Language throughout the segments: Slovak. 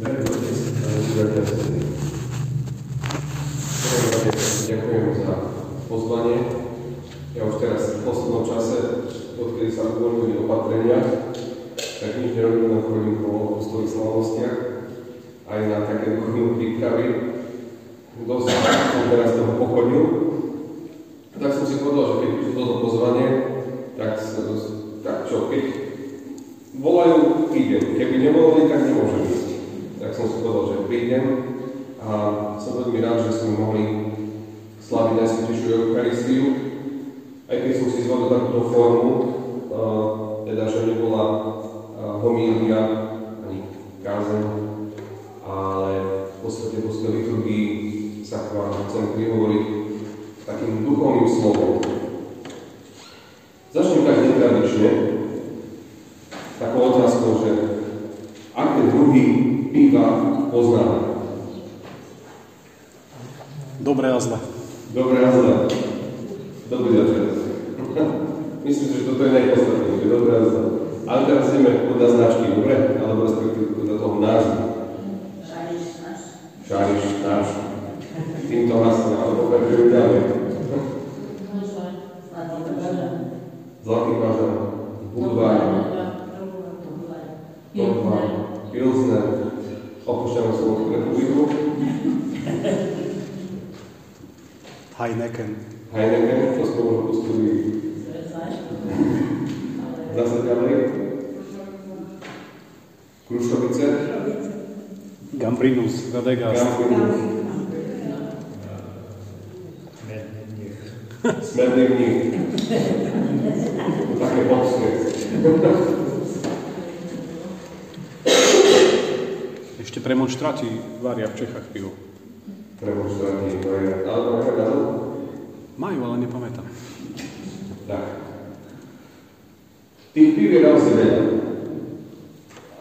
Verím Ďakujem za pozvanie. Ja už teraz v poslednom čase, odkedy sa uvoľnili opatrenia, tak nič nerobím na chodím po svojich slavostiach, aj na také duchovné prípravy. Dosť som teraz toho pochodil, podľa značky, dobre? Alebo respektíve podľa toho názvu. Šariš náš. Týmto hlasom, ale pokračujú ďalej. Zlatý pažar. Budvaj. Budvaj. Pilsner. Opúšťame svoju republiku. Heineken. Radega. Smerný mních. Také mocný. Ešte premonštrati varia v Čechách pivo. Premonštrati varia. Ale máte datum? Majú, ale nepamätám. Tak. Tých pív je naozaj veľa.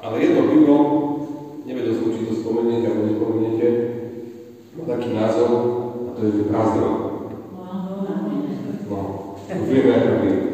Ale jedno pivo spomenik, a będzie ma taki názov, a to jest prázdno. No, no, no, no. wiemy jak robimy.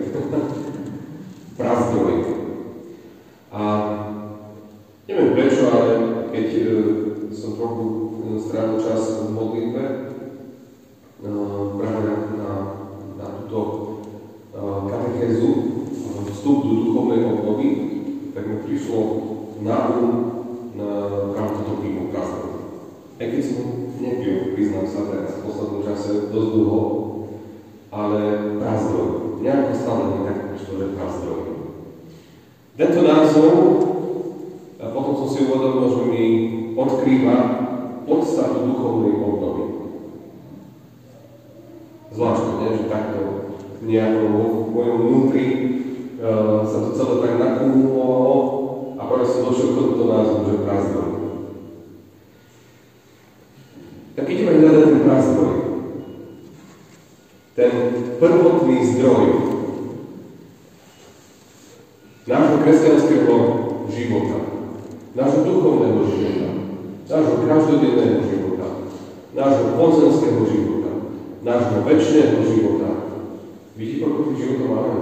Vidíte, koľko tých životov máme?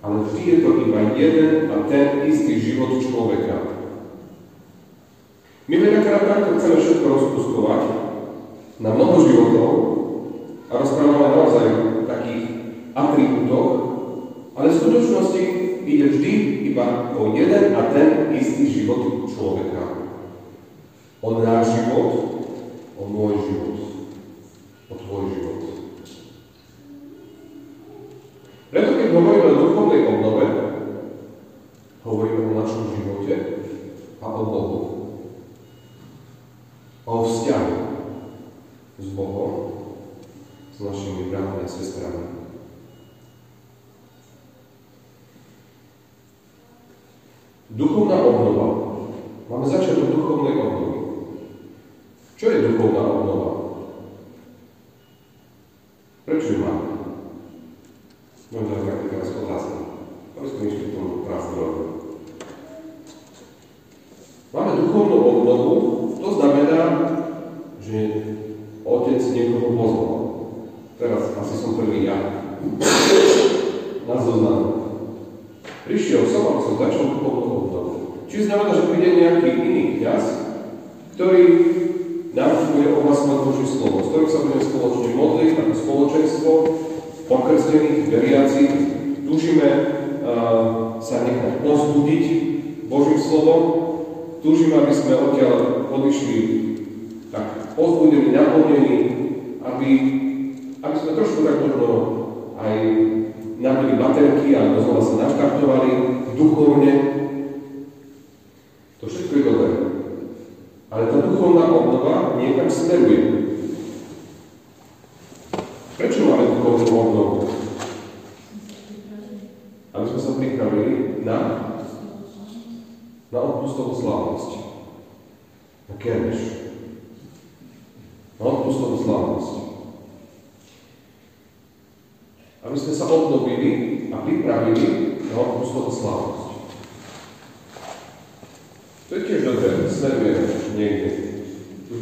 Ale vždy je to iba jeden a ten istý život človeka. My veľakrát takto chceme všetko rozpustovať na mnoho životov a rozprávame naozaj o takých atribútoch, ale v skutočnosti ide vždy iba o jeden a ten istý život človeka. otec niekoho pozval. Teraz asi som prvý ja. Na zoznam. Prišiel som a som začal pomôcť Čiže znamená, že príde nejaký iný kniaz, ktorý navštívuje oblasť Božie slovo, s ktorým sa budeme spoločne modliť, ako spoločenstvo, pokrstených, veriacich, tužíme uh, sa nechať pozbudiť Božím slovom, tužíme aby sme odtiaľ odišli pozbudení, naplnení, aby, aby sme trošku tak možno aj nabili baterky a znova sa naštartovali duchovne.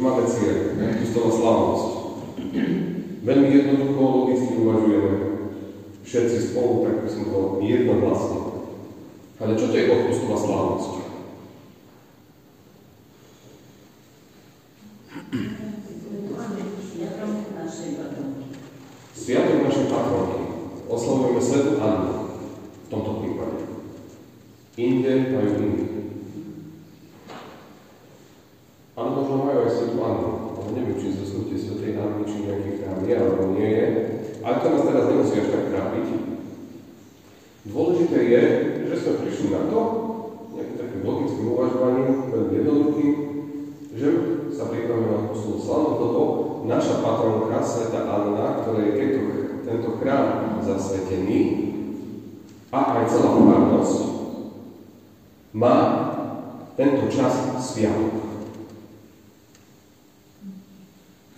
male cvijete, ne, Hristova slavnost. Meni jedno drugo ovo istinu uvažujeme. Všetci ono, spolu, tako smo to jednoglasni. Ale pa čo to je pod Hristova slavnost? Svijatom naše patronke oslavujeme svetu Anu v tomto prípade. Inde pa majú iný prišli na to, nejakým takým logickým uvažovaním, veľmi jednoduchým, že sa pripravíme na poslednú slavu, lebo naša patronka, Sveta Anna, ktorej keď to tento chrám zasvetený a aj celá farnosť má tento čas sviatok.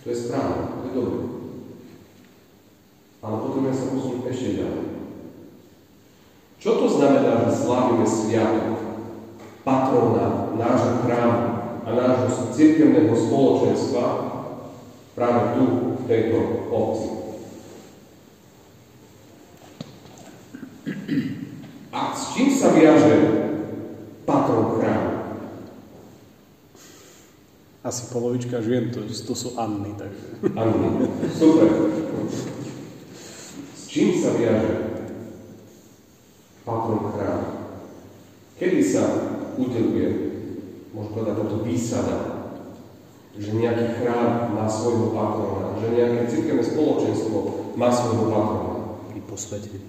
To je správne, to je dobré. Ale potom ja sa musím ešte ďalej. Čo to znamená, že slávime sviatok patrona nášho chrámu a nášho cirkevného spoločenstva práve tu, v tejto obci? A s čím sa viaže patron chrámu? Asi polovička žien, to, to sú Anny, takže... Anny, super. S čím sa viaže patron chrámu? Kedy sa udeluje, možno povedať toto výsada, že nejaký chrám má svojho patrona, že nejaké cirkevné spoločenstvo má svojho patrona. I posvetenie.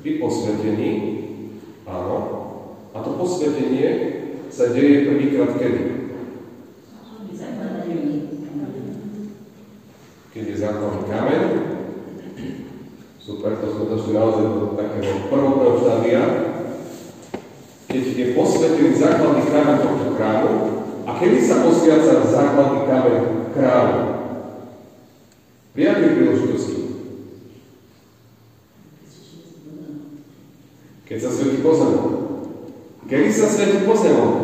Pri posvetení, áno, a to posvetenie sa deje prvýkrát kedy? Keď je základný kameň, super, to sme došli naozaj do takého prvotného štádia, keď je posvetený základný kameň tohto chrámu, a kedy sa posviaca základný chrámu? Pri akej príležitosti? Keď sa svetí pozemok. Kedy sa svetí pozemok?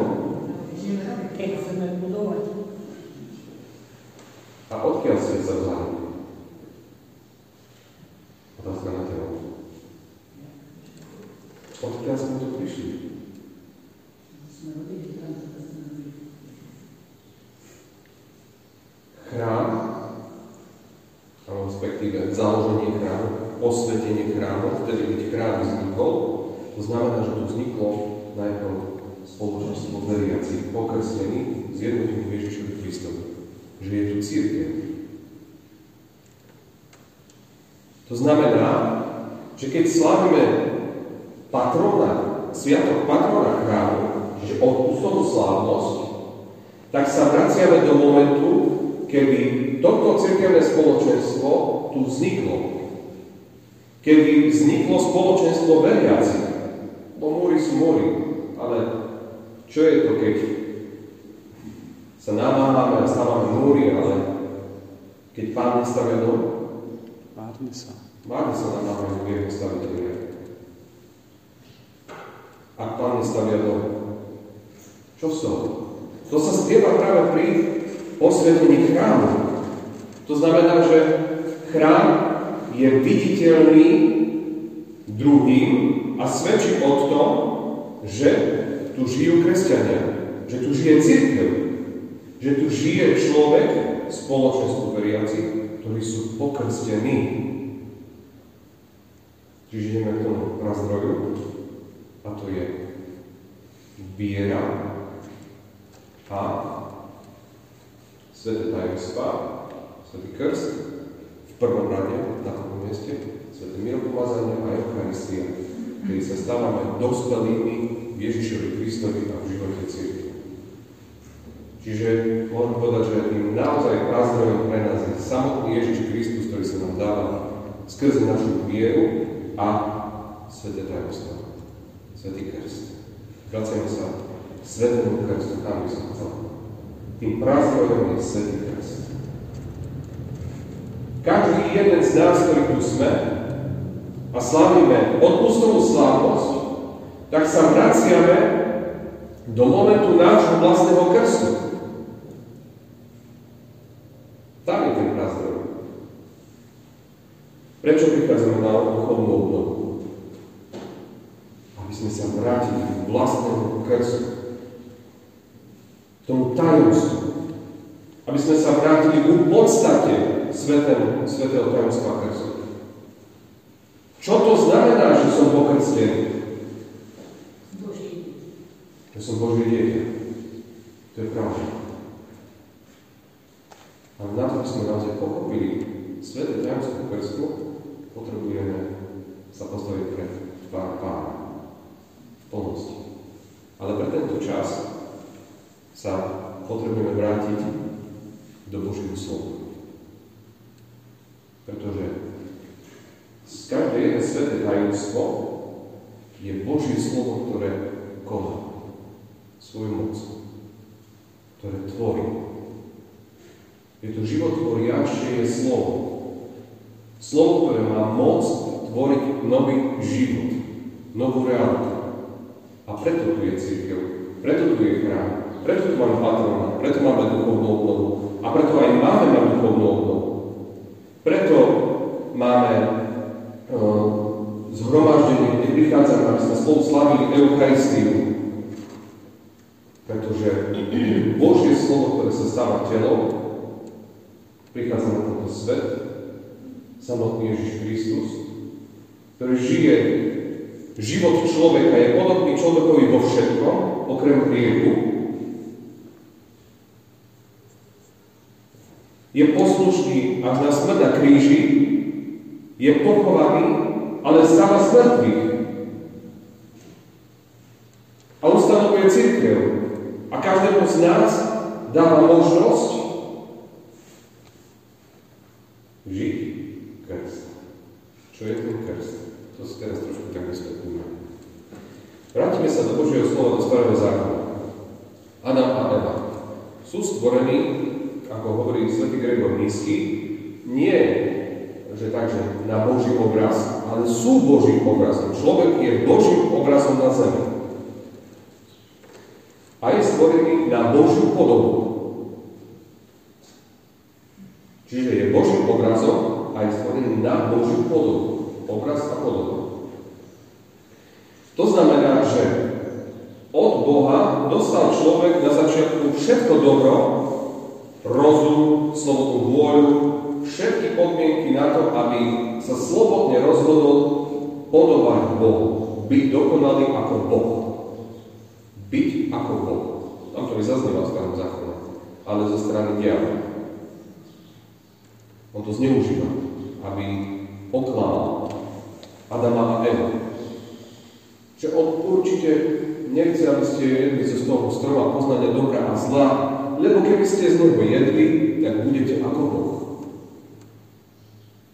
Keď chceme budovať. A odkiaľ svet sa vzal? Otázka na teba. Odkiaľ sme tu prišli? Sme robili tam, Chrám, alebo respektíve založenie chrámu, osvetenie chrámu, vtedy keď chrám vznikol, to znamená, že tu vzniklo najprv spoločenstvo veriacich, pokrstených, zjednotených Ježišovi Kristovi. Že je tu církev. To znamená, že keď slavíme patrona, sviatok patrona chrámu, čiže odpustovú slávnosť, tak sa vraciame do momentu, kedy toto cirkevné spoločenstvo tu vzniklo. Kedy vzniklo spoločenstvo veriacich. Bo múry sú múry, ale čo je to, keď sa namáhame a stávame múry, ale keď pán nestavia dom? Márne sa. Márne sa namáhajú jeho staviteľia. Ak pán nestavia dom, čo z toho? To sa spieva práve pri osvetení chrámu. To znamená, že chrám je viditeľný druhým a svedčí o tom, že tu žijú kresťania, že tu žije církev, že tu žije človek, spoločne veriaci, ktorí sú pokrstení. Čiže ideme k tomu prazdroju, a to je viera a sveté tajomstvá, svetý krst, v prvom rade, na prvom mieste, sveté miropomazanie a Eucharistia, kedy sa stávame dospelými Ježišovi Kristovi a v živote cirkvi. Čiže môžem povedať, že naozaj prazdrojom pre nás je samotný Ježiš Kristus, ktorý sa nám dáva skrze našu vieru a sveté tajomstvo, svetý krst. Vracíme sa svetému krstu, tam by som chcel. Tým prazdrojom je svetý krst. Každý jeden z nás, ktorý tu sme a slavíme odpustovú slávnosť, tak sa vraciame do momentu nášho vlastného krstu. Tam je ten prazdroj. Prečo prichádzame na duchovnú obnovu? Aby sme sa vrátili k vlastnému krstu. Tomu tajomstvu. Aby sme sa vrátili k podstate svetého, svetého tajomstva krstu. Čo to znamená, že som pokrstený? Boží. Že som Boží dieťa. To je pravda. Ale na to, aby sme naozaj pochopili sveté tajomstvo krstu, potrebujeme sa postaviť pred tvár Pána v plnosti. Ale pre tento čas sa potrebujeme vrátiť do Božieho slova. Pretože každé jedné sveté tajomstvo je Božie slovo, ktoré koná svoju moc, ktoré tvorí. Je to životvoriačie je slovo. Slovo, ktoré má moc tvoriť nový život, novú realitu. A preto tu je církev, preto tu je chrám, preto tu máme patrona, preto máme duchovnú obnovu a preto aj máme na duchovnú obnovu. Preto máme uh, zhromaždenie, kde prichádzame, aby sme spolu slavili Eucharistiu. Pretože Božie slovo, ktoré sa stáva telom, prichádza na tento svet, samotný Ježiš Kristus, ktorý žije život človeka, je podobný človekovi vo všetkom, okrem hriechu. Je až na smrť na kríži, je pochovaný, ale stáva z. A ustanovuje církev. A každému z nás dáva možnosť žiť krst. Čo je ten krst? To si teraz trošku tak vysvetlíme. Vrátime sa do Božieho slova, do starého zákona. Adam a Eva sú stvorení, ako hovorí svätý Gregor Nízky, nie že takže na Boží obraz, ale sú Božím obrazom. Človek je Božím obrazom na zemi. A je stvorený na Božiu podobu. Čiže je Božím obrazom a je stvorený na Božiu podobu. Obraz a podoba. To znamená, že od Boha dostal človek na začiatku všetko dobro, rozum, slobodnú vôľu, všetky podmienky na to, aby sa slobodne rozhodol podobať Bohu. Byť dokonalý ako Boh. Byť ako Boh. Tam to zaznieva v starom zákone, ale zo strany diabla. On to zneužíva, aby oklamal Adama a Eva. Že on určite nechce, aby ste jedli zo toho stroma poznania dobra a zla, lebo keby ste z neho jedli, tak budete ako Boh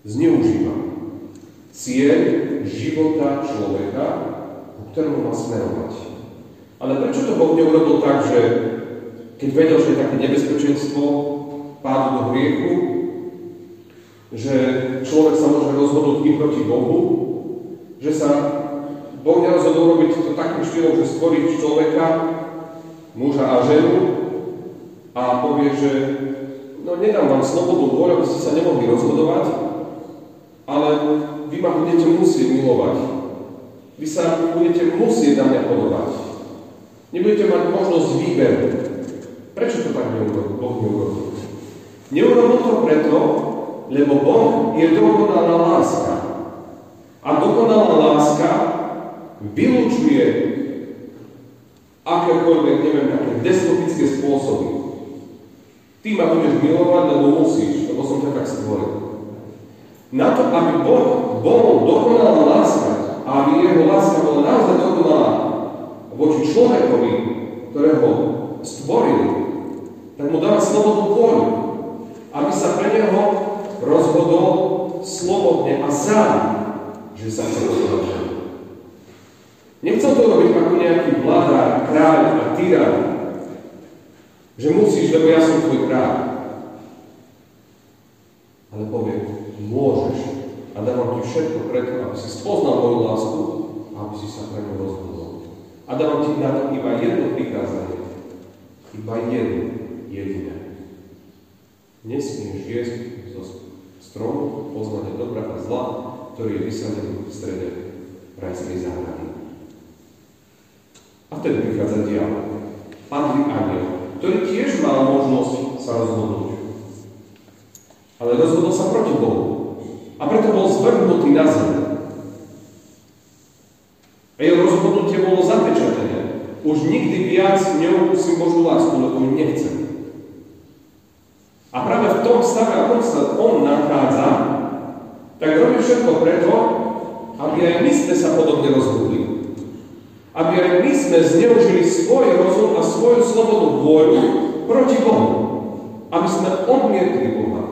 zneužíva cieľ života človeka, ku ktorému má smerovať. Ale prečo to Boh neurobil tak, že keď vedel, že je také nebezpečenstvo pádu do hriechu, že človek sa môže rozhodnúť i proti Bohu, že sa Boh nerozhodol robiť to takým štýlom, že stvorí človeka, muža a ženu a povie, že no nedám vám slobodnú voľu, aby ste sa nemohli rozhodovať, ale vy ma budete musieť milovať. Vy sa budete musieť na mňa podobať. Nebudete mať možnosť výberu. Prečo to tak neurobil? Boh neurobil? Neurobil to preto, lebo Boh je dokonalá láska. A dokonalá láska vylúčuje akékoľvek, neviem, také despotické spôsoby. Ty ma budeš milovať, lebo musíš, lebo som ťa tak stvoril. Na to, aby Boh bol dokonalá láska, aby jeho láska bola naozaj dokonalá voči človekovi, ktorého stvoril, tak mu dáva slobodnú vôľu, aby sa pre neho rozhodol slobodne a sám, že sa chce rozhodnúť. Nechcel to robiť ako nejaký vládár, kráľ a tyran, že musíš, lebo ja som tvoj kráľ. Ale povie, môžeš a dávam ti všetko preto, aby si spoznal moju lásku a aby si sa pre ňu rozhodol. A dávam ti na to iba jedno prikázanie. Iba jedno, jediné. Nesmieš jesť zo stromu poznania dobra a zla, ktorý je vysadený v strede rajskej záhrady. A vtedy prichádza diabol. Padlý aniel, ktorý tiež mal možnosť sa rozhodnúť. Ale rozhodol sa proti Bohu. A preto bol zvrhnutý na zem. A jeho rozhodnutie bolo zapečatené. Už nikdy viac neopustím Božú lásku, lebo ju nechcem. A práve v tom stave, akom sa on nachádza, tak robí všetko preto, aby aj my sme sa podobne rozhodli. Aby aj my sme zneužili svoj rozum a svoju slobodnú vôľu proti Bohu. Aby sme odmietli Boha.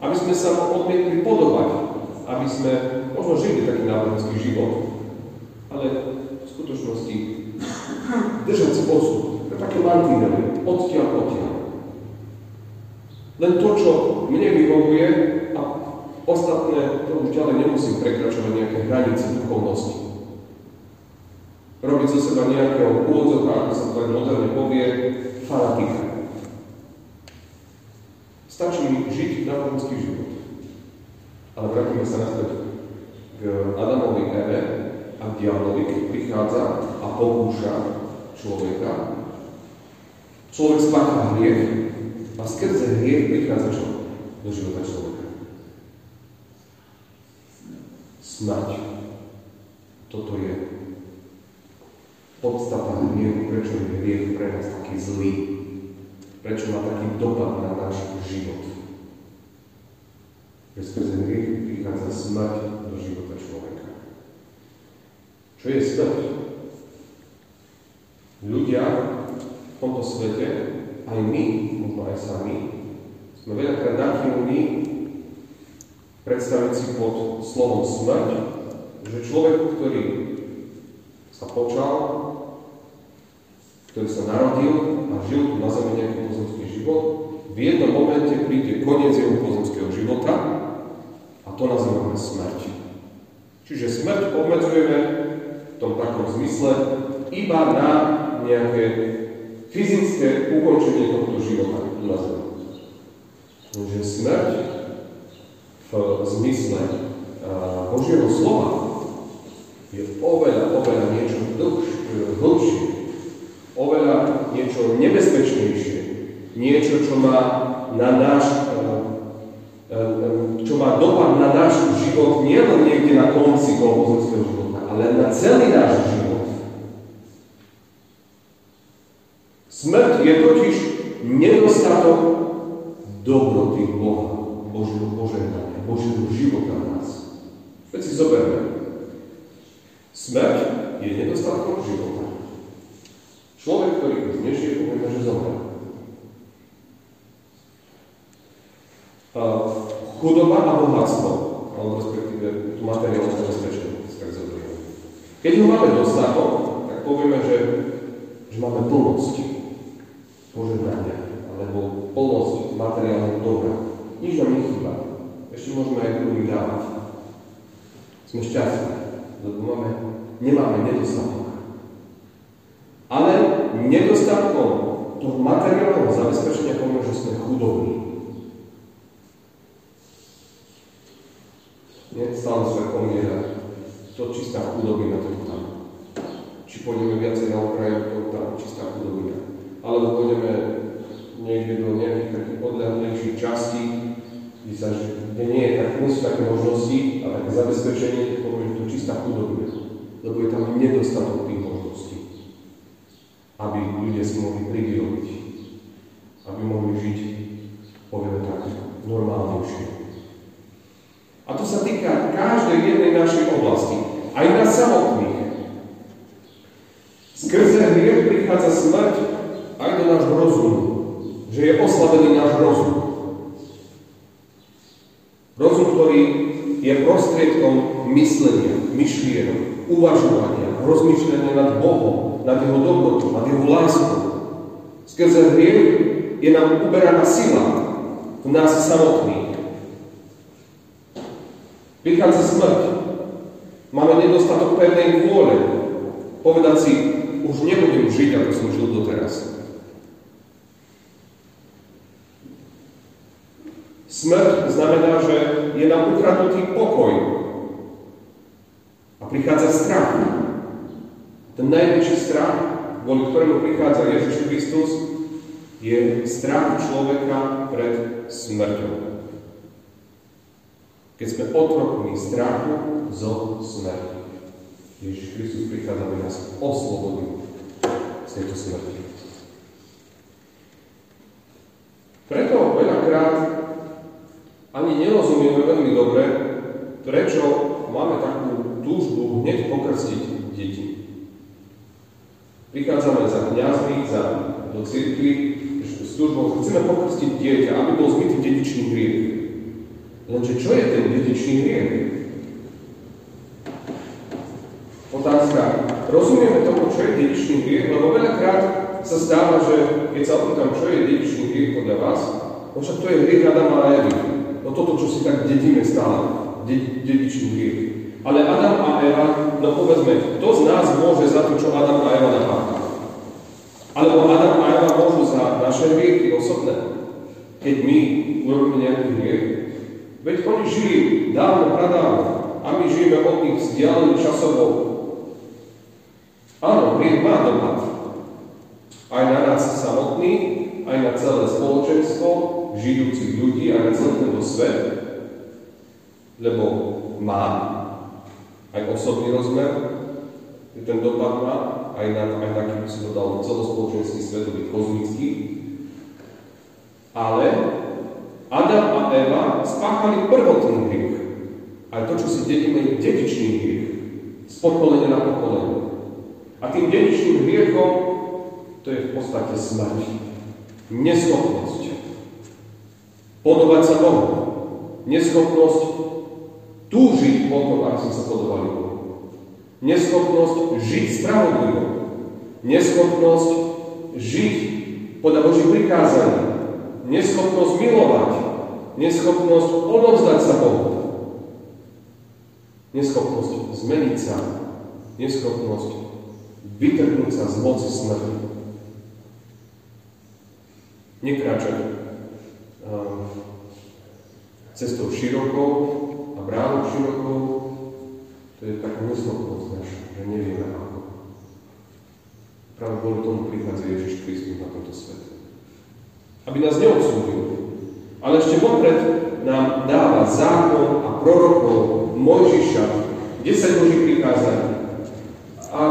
Aby sme sa odmietli podobať. Aby sme možno žili taký náboženský život. Ale v skutočnosti držať si osud. Také mantinely. Odtiaľ, odtiaľ. Len to, čo mne vyhovuje a ostatné, to už ďalej nemusím prekračovať nejaké hranice duchovnosti zo seba nejakého úvodzoka, ako sa to tak moderne povie, fanatika. Stačí žiť náboženský život. Ale vrátime sa naspäť k Adamovi Eve a k diablovi, prichádza a pokúša človeka. Človek spácha hriech a skrze hriech prichádza čo? Do života človeka. Smrť. Toto je podstata hriechu, prečo je hriech pre nás taký zlý, prečo má taký dopad na náš život. Že skrze hriech prichádza smrť do života človeka. Čo je smrť? Ľudia v tomto svete, aj my, možno aj sami, sme veľakrát nachylní predstaviť si pod slovom smrť, že človek, ktorý sa počal, ktorý sa narodil a žil tu na zemi nejaký pozemský život, v jednom momente príde koniec jeho pozemského života a to nazývame smrť. Čiže smrť obmedzujeme v tom takom zmysle iba na nejaké fyzické ukončenie tohto života tu na zemi. Takže smrť v zmysle Božieho slova je oveľa, oveľa niečo oveľa niečo nebezpečnejšie, niečo, čo má na náš eh, eh, čo má dopad na náš život nielen niekde na konci toho pozemského života, ale na celý náš život. Smrť je totiž nedostatok dobroty Boha, Božieho požehnania, Božieho života v nás. Veď si zoberme. Smrť je nedostatkom života. Človek, ktorý už nežije, povieme, že zomrel. Chudoba a bohatstvo, alebo respektíve tú materiálnu zabezpečenosť, tak zoberieme. Keď ho máme dostatok, tak povieme, že, že máme plnosť požehnania, alebo plnosť materiálneho dobra. Nič nám nechýba. Ešte môžeme aj druhým dávať. Sme šťastní lebo máme, nemáme nedostatok. Ale nedostatkom toho materiálneho zabezpečenia poviem, že sme chudobní. Nie, stále sa pomiera to čistá chudobina, to tam. Či pôjdeme viacej na Ukrajinu, to tam čistá chudobina. Alebo pôjdeme niekde do nejakých takých odľahnejších častí, kde, sa, kde nie, je, tak, nie sú také možnosti a také zabezpečenie, to poviem, to je čistá chudobia, lebo je tam nedostatok tých možností, aby ľudia si mohli privýrobiť, aby mohli žiť, povieme tak, normálnejšie. A to sa týka každej jednej našej oblasti, aj na samotných. Skrze hriech prichádza smrť aj do nášho rozumu, že je oslabený náš rozum. Rozum, ktorý je prostriedkom myslenia, myšlienok, uvažovania, rozmýšľania nad Bohom, nad Jeho dobrotou, nad Jeho láskou. Skrze hriech je nám uberaná sila v nás samotných. Prichádza smrť. Máme nedostatok pevnej vôle. Povedať si, už nebudem žiť, ako som žil doteraz. Smrť znamená, že je nám ukradnutý pokoj. A prichádza strach. Ten najväčší strach, kvôli ktorému prichádza Ježiš Kristus, je strach človeka pred smrťou. Keď sme otrokmi strachu zo smrti. Ježiš Kristus prichádza, aby nás oslobodil z tejto smrti. Preto veľakrát ani nerozumieme veľmi dobre, prečo máme takú túžbu hneď pokrstiť deti. Prichádzame za kniazmi, za, do cirkvi, s túžbou, chceme pokrstiť dieťa, aby bol zbytý dedičný hriech. Lenže čo je ten dedičný hriech? Otázka. Rozumieme tomu, čo je dedičný hriech? Lebo veľakrát sa stáva, že keď sa opýtam, čo je dedičný hriech podľa vás, no však to je hriech Adama a Evy. No toto, čo si tak dedíme stále, de- dedičný hriech. Ale Adam a Eva, no povedzme, kto z nás môže za to, čo Adam a Eva napáchali? Alebo Adam a Eva môžu za naše hriechy osobné, keď my urobíme nejaký hriech? Veď oni žili dávno, pradávno a my žijeme od nich vzdialený časovo. Áno, hriech má dopad. Aj na nás samotný, aj na celé spoločenstvo, žijúcich ľudí a na celý tento svet, lebo má aj osobný rozmer, ten dopad má, aj na, aj na keby si dodal celospoločenský svetový kozmický. Ale Adam a Eva spáchali prvotný hriech. Ale je dedičný hriech. Z pokolenia na pokolenie. A tým dedičným hriechom to je v podstate smrť. Neschopnosť podobať sa Bohu. Neschopnosť túžiť po tom, aby sme sa podobali Bohu. Neschopnosť žiť spravodlivo. Neschopnosť žiť podľa Božích prikázaní. Neschopnosť milovať. Neschopnosť odovzdať sa Bohu. Neschopnosť zmeniť sa. Neschopnosť vytrhnúť sa z moci smrti. Nekráčať cestou širokou a bránou širokou, to je taká neschopnosť naša, že nevieme ako. Práve kvôli tomu prichádza Ježiš Kristus na tento svet. Aby nás neodsúdil. Ale ešte vopred nám dáva zákon a prorokov Mojžiša, 10 Božích prikázaní. A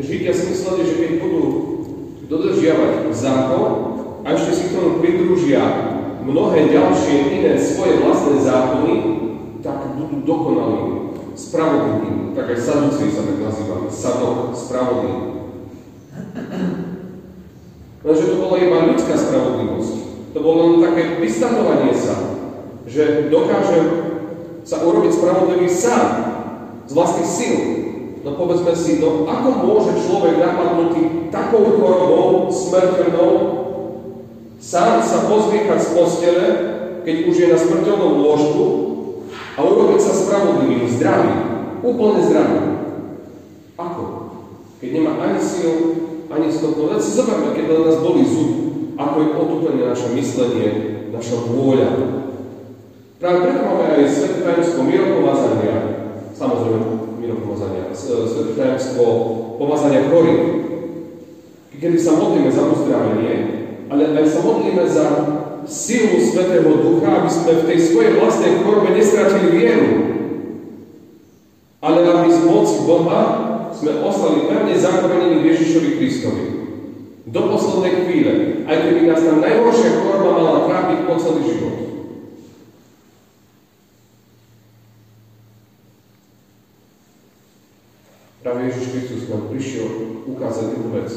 Židia si mysleli, že keď budú dodržiavať zákon a ešte si k tomu pridružia mnohé ďalšie iné svoje vlastné zákony, tak budú dokonalí, spravodliví. Tak aj sadúci sa tak nazývali. Sadok, spravodlivý. Lenže to bola iba ľudská spravodlivosť. To bolo len také vystatovanie sa, že dokážem sa urobiť spravodlivý sám, z vlastných síl. No povedzme si, no ako môže človek napadnutý takou chorobou smrteľnou sám sa pozviechať z postele, keď už je na smrteľnom lôžku a urobiť sa spravodlivým, zdravým, úplne zdravým. Ako? Keď nemá ani sil, ani schopnosť. Len si zoberme, keď na nás boli zub, ako je otúpené naše myslenie, naša vôľa. Práve preto máme aj sveté tajemstvo miropomazania, samozrejme miropomazania, sveté tajemstvo pomazania chorých. Kedy sa modlíme za uzdravenie, ale aj sa modlíme za silu Svetého Ducha, aby sme v tej svojej vlastnej chorobe nestratili vieru. Ale aby z moci Boha sme ostali pevne zakorenení Ježišovi Kristovi. Do poslednej chvíle, aj keby nás tam najhoršia choroba mala trápiť po celý život. Práve Ježiš Kristus nám prišiel ukázať jednu vec.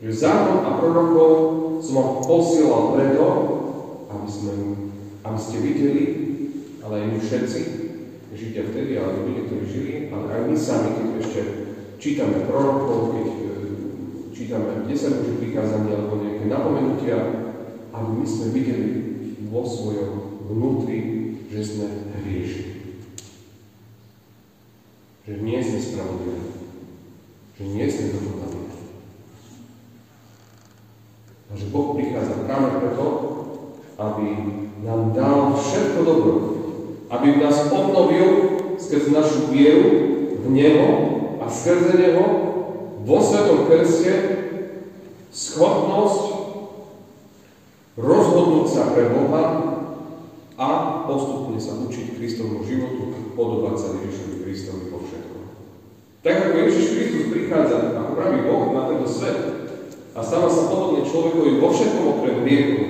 Že zákon a prorokov som vám posielal preto, aby, sme, aby ste videli, ale aj my všetci, židia vtedy, ale ľudia, ktorí žili, ale aj my sami, keď ešte čítame prorokov, keď e, čítame 10 Božích prikázaní alebo nejaké napomenutia, aby my sme videli vo svojom vnútri, že sme hriešni. Že nie sme spravodliví. Že nie sme dokonalí. A že Boh prichádza práve preto, aby nám dal všetko dobro. Aby nás obnovil skrz našu vieru v Neho a skrze Neho vo Svetom Krste schopnosť rozhodnúť sa pre Boha a postupne sa učiť Kristovmu životu, podobať sa Ježišovi Kristovi vo všetkom. Tak ako Ježiš Kristus prichádza ako pravý Boh na tento svet a stáva sa podobne človekovi vo všetkom okrem hriechu,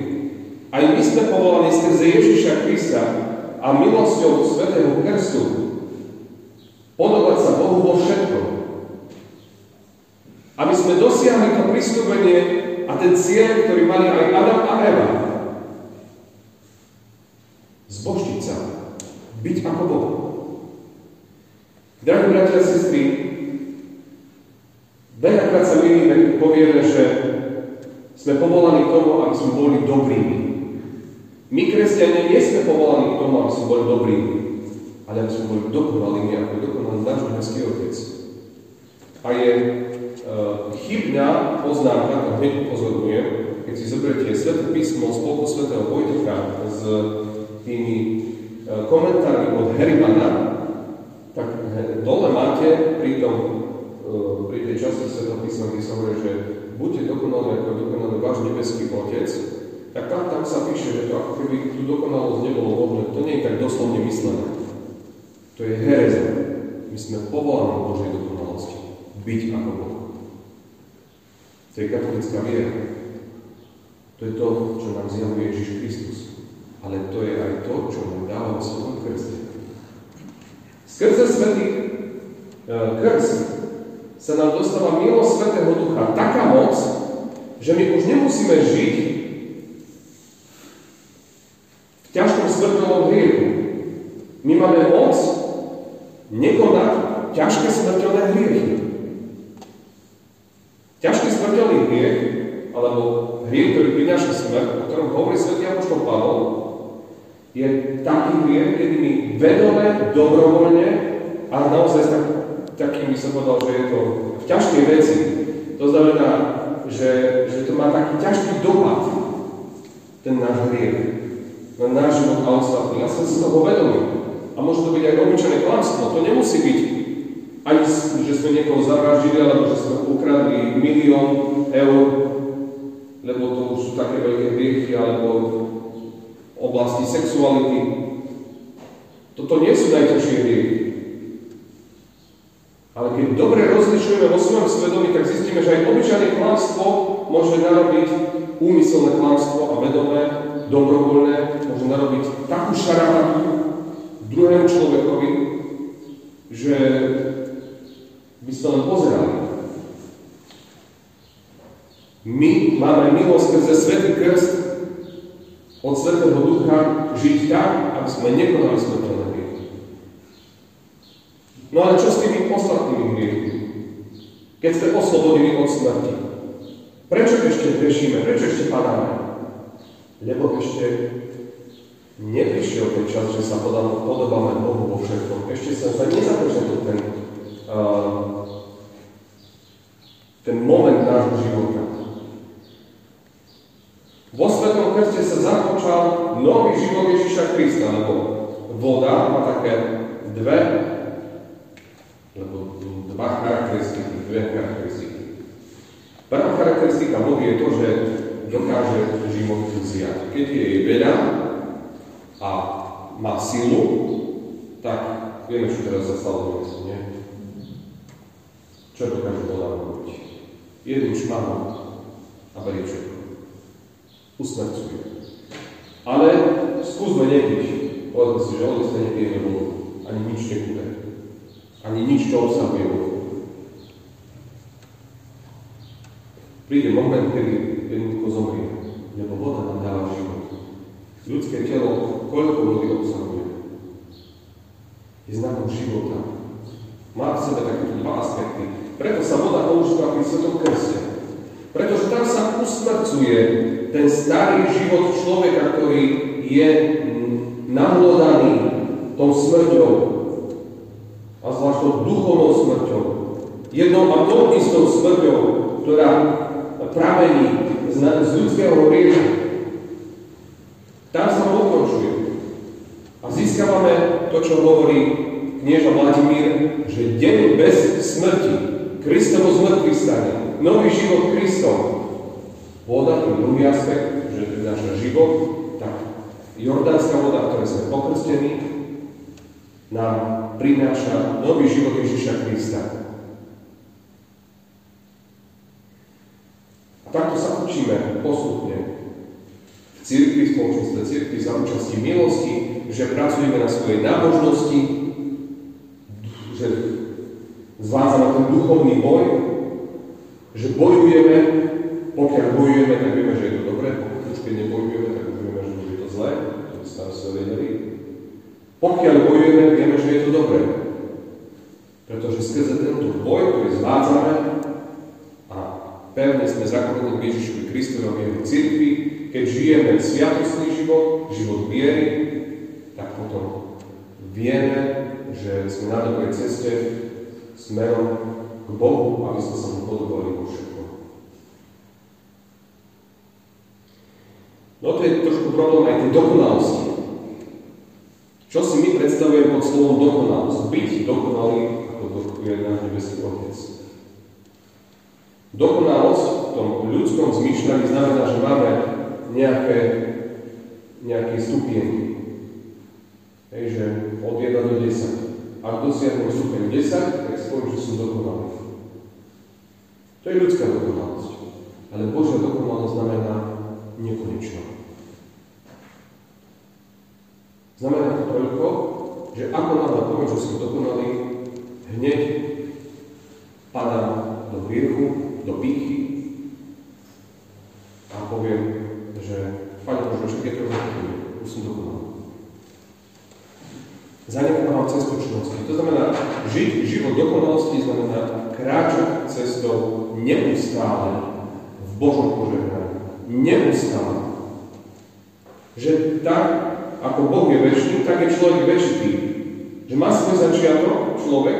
aj my sme povolaní skrze Ježiša Krista a milosťou Svetého Krstu podobať sa Bohu vo všetkom. Aby sme dosiahli to pristúpenie a ten cieľ, ktorý mali aj Adam a Eva. Zbožtiť sa, byť ako Boh. Drahí bratia a sestry, veľakrát sa my povieme, že sme povolaní k tomu, aby sme boli dobrými. My, kresťania, nie sme povolaní k tomu, aby sme boli dobrými, ale aby sme boli dokonalými, ako je dokonalý náš nebeský Otec. A je e, chybná poznámka, to hneď upozorňujem, keď si zoberiete Sveté písmo z Polku svätého Vojtecha s tými e, komentármi od Hermana, tak dole máte pri, tom, pri tej časti Svetého písma, kde sa hovorí, že buďte dokonalí, ako je dokonalý váš nebeský Otec, tak tam, tam sa píše, že to ako keby tú dokonalosť nebolo možné. To nie je tak doslovne myslené. To je hereza. My sme povolaní Božej dokonalosti. Byť ako Boh. To je katolická viera. To je to, čo nám zjavuje Ježiš Kristus. Ale to je aj to, čo nám dáva v svojom krste. Skrze svetý e, krst sa nám dostáva milosť Svetého Ducha. Taká moc, že my už nemusíme žiť v ťažkom smrteľnom hriechu. My máme moc nekonať ťažké smrteľné hriechy. Ťažký smrteľný hriech, alebo hriech, ktorý prináša smrť, o ktorom hovorí svätý Apoštol Pavol, je taký hriech, kedy my vedome, dobrovoľne a naozaj tak, takým by som povedal, že je to v ťažkej veci. To znamená, že, že to má taký ťažký dopad, ten náš hriech, na náš život a ostatný. Ja som si toho vedomý. A môže to byť aj obyčajné klamstvo. To nemusí byť ani, že sme niekoho zavraždili, alebo že sme ukradli milión eur, lebo to už sú také veľké hriechy, alebo oblasti sexuality. Toto nie sú najťažšie hriechy. Ale keď dobre rozlišujeme vo svojom svedomí, tak zistíme, že aj obyčajné klamstvo môže narobiť úmyselné klamstvo a vedomé, dobrovoľné, môže narobiť takú šarabatu druhému človekovi, že by ste len pozerali. My máme milosť skrze Svetý Krst od Svetého Ducha žiť tak, aby sme nekonali smrteľné. No ale čo s tými ostatnými hriechmi? Keď ste oslobodili od smrti. Prečo ešte hrešíme? Prečo ešte padáme? Lebo ešte neprišiel ten čas, že sa podobáme Bohu vo všetkom. Ešte sa, sa nezapočal ten, uh, ten moment nášho života. Vo Svetom Krste sa započal nový život Ježiša Krista, lebo voda má také dve, lebo dva charakteristiky, dve charakteristiky. Prvá charakteristika vody je to, že dokáže život vziať. Keď je jej veľa a má silu, tak vieme, čo teraz sa stalo dnes, nie? Čo dokáže Boha robiť? Jedným šmahom a berie všetko. Usmrcuje. Ale skúsme nepiť. Povedzme si, že odnesť nepijeme vodu. Ani nič nekúpe. Ani nič, čo obsahuje vodu. Príde moment, kedy jednoducho zomrie, lebo voda nám dáva život. Ľudské telo, koľko vody obsahuje, je znakom života. Má v sebe takéto dva aspekty. Preto sa voda používa pri Svetom Krste. Pretože tam sa usmrcuje ten starý život človeka, ktorý je namlodaný tou smrťou a zvlášť tou duchovnou smrťou. Jednou a tou istou smrťou, ktorá pramení z, z ľudského hriechu. Tam sa ukončuje. A získavame to, čo hovorí knieža Vladimír, že deň bez smrti, Kristovo zmrtvý stane, nový život Kristov. Voda, ten druhý aspekt, že prináša život, tak jordánska voda, ktoré sme pokrstení, nám prináša nový život Ježiša Krista. takto sa učíme postupne v spoločenstve cirkvi za účasti milosti, že pracujeme na svojej nábožnosti, že zvádzame ten duchovný boj, že bojujeme, pokiaľ bojujeme, tak vieme, že je to dobré, keď nebojujeme, tak už vieme, že je to zlé, to by sme sa vedeli. Pokiaľ bojujeme, vieme, že je to dobré. Pretože skrze tento boj, ktorý zvádzame, Pevne sme zakotvení v Ježišovi Kristovi a v jeho cirkvi, keď žijeme sviatostný život, život viery, tak potom vieme, že sme na dobrej ceste smerom k Bohu, aby sme sa mu podobali vo všetkom. No to je trošku problém aj tej dokonalosti. Čo si my predstavujeme pod slovom dokonalosť? Byť dokonalý, ako dokuje náš nebeský Otec. Dokonalosť v tom ľudskom zmýšľaní znamená, že máme nejaké, nejaké stupienky. Hej, že od 1 do 10. Ak dosiahnem stupeň 10, tak si poviem, že som dokonalý. To je ľudská dokonalosť. Ale Božia dokonalosť znamená nekonečno. Znamená to toľko, že ako náhle poviem, že som dokonalý, hneď padám do hriechu, do pýchy a poviem, Bože, všetky to už som dokonal. Zanechávam cestu činnosti. To znamená, žiť život dokonalosti znamená kráčať cestou neustále v Božom požehnaní. Neustále. Že tak, ako Boh je väčší, tak je človek väčší. Že má svoj začiatok človek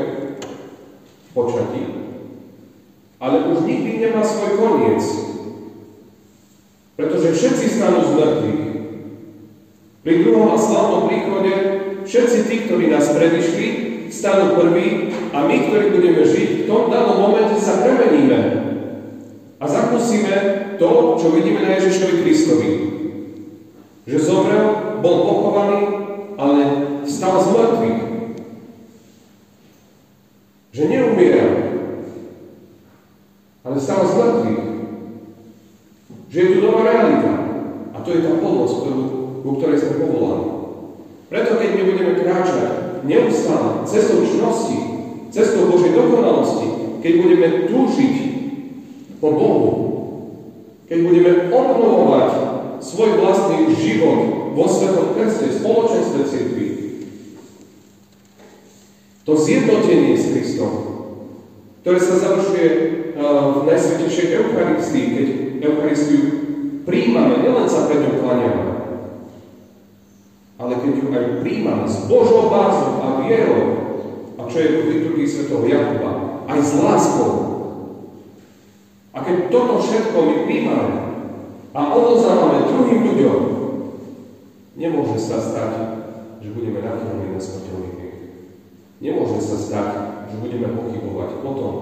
počatí, ale už nikdy nemá svoj koniec. Pretože všetci stanú z mŕtvych. Pri druhom a slavnom príchode všetci tí, ktorí nás predišli, stanú prví a my, ktorí budeme žiť, v tom danom momente sa premeníme a zakúsime to, čo vidíme na Ježišovi Kristovi. Že zomrel, bol pochovaný, ale stal z mŕtvych. Že neumiera, ale stále z mŕtvych. Že je tu nová realita. A to je tá pomoc, ktorú, ku ktorej sme povolaní. Preto, keď my budeme kráčať neustále cestou čnosti, cestou Božej dokonalosti, keď budeme túžiť po Bohu, keď budeme obnovovať svoj vlastný život vo Svetom Krste, spoločenstve cirkvi, to zjednotenie s Kristom, ktoré sa završuje v Najsvetejšej Eucharistii, keď Eucharistiu príjmame, nielen sa pred ňou keď ju aj príjmame s Božou bázou a vierou, a čo je v liturgii svätého Jakuba, aj s láskou. A keď toto všetko my príjmame a odozávame druhým ľuďom, nemôže sa stať, že budeme nachylení na smrteľný Nemôže sa stať, že budeme pochybovať o tom,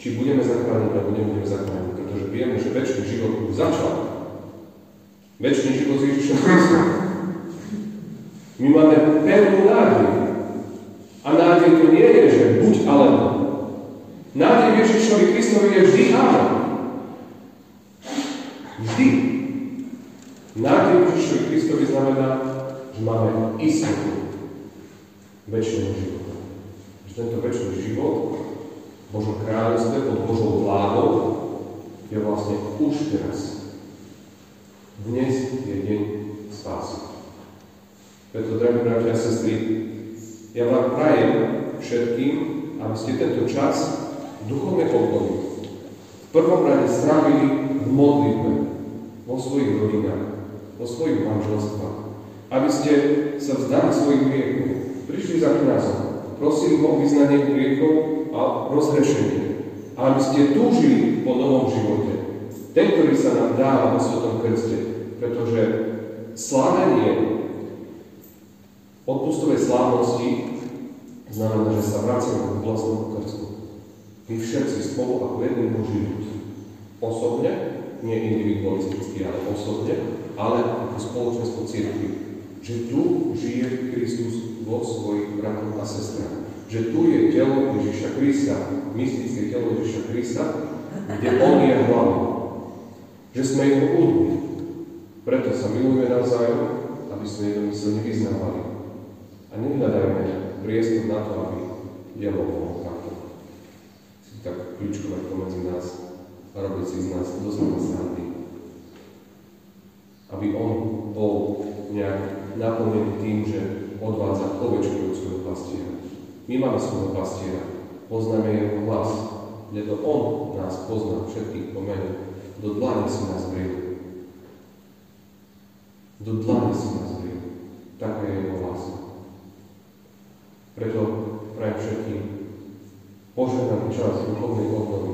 či budeme zachránení, alebo nebudeme zachránení, pretože vieme, že väčší život už začal. Večný život s Ježišom. My máme pevnú nádej. A nádej to nie je, že buď alebo. Nádej Ježišovi Kristovi je vždy áno. Vždy. Nádej Ježišovi Kristovi znamená, že máme istotu väčšného života. Že tento väčší život v Božom kráľovstve pod Božou vládou je vlastne už teraz. Dnes je deň spásy. Preto, drahí bratia a sestry, ja vám prajem všetkým, aby ste tento čas duchovnej obnovy v prvom rade strávili v modlitbe vo svojich rodinách, vo svojich manželstvách. Aby ste sa vzdali svojich hriechov, prišli za kniazom, prosili o vyznanie hriechov a rozhrešenie. A aby ste túžili po novom živote. Ten, ktorý sa nám dáva vo Svetom Krste. Pretože slávenie odpustovej slávnosti znamená, že sa vraciame k vlastnému krstu. My všetci spolu ako jeden Boží ľud. Osobne, nie individualisticky, ale osobne, ale ako spoločenstvo církvy. Že tu žije Kristus vo svojich bratoch a sestrach. Že tu je telo Ježiša Krista, mystické telo Ježiša Krista, kde On je hlavou. Že sme jeho údmi. Preto sa milujeme navzájom, aby sme jednomyselne vyznávali. A nehľadajme priestor na to, aby dielo bolo takto. Si tak kľúčkovať pomedzi nás a robiť si z nás dosť. Aby on bol nejak naplnený tým, že odvádza ovečku od svojho pastiera. My máme svojho pastiera, poznáme jeho hlas, lebo on nás pozná všetkých po mene. Do dlane si nás vril. Do dlane si nás vril. Taká je jeho láska. Preto prajem všetkým požehnaný čas duchovnej obnovy.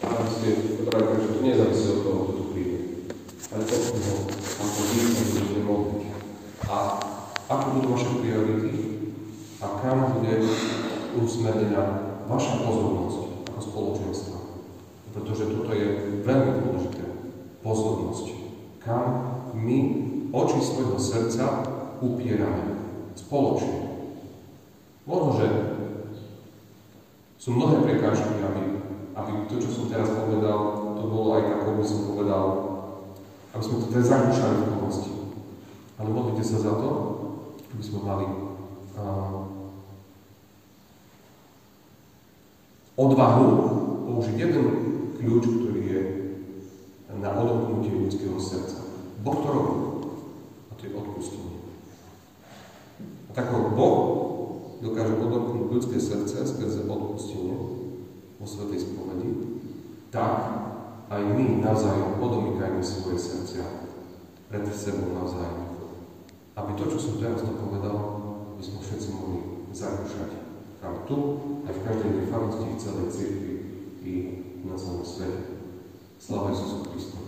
A aby ste, práve že to nezávisí od toho, kto tu príde. Ale to od toho, ako vy sa budete modliť. A ako budú vaše priority a kam bude usmernená vaša pozornosť ako spoločenstva. Pretože toto je veľmi dôležité. Pozornosť. Kam my oči svojho srdca upierame spoločne. Že sú mnohé prekážky, aby, aby to, čo som teraz povedal, to bolo aj ako by som povedal, aby sme to teda zakúšali v plnosti. Ale modlite sa za to, aby sme mali uh, odvahu použiť jeden kľúč, ktorý je na odomknutie ľudského srdca. Boh to robí. A to je odpustenie. A tak ako Boh dokáže odomknúť ľudské srdce skrze odpustenie vo Svetej spovedi, tak aj my navzájom odomýkajme svoje srdcia pred sebou navzájom. Aby to, čo som teraz to povedal, aby sme všetci mohli zakúšať tam tu, aj v každej tej farnosti, v celej cirkvi i na celom svete. Sláva Jezusu Kristu.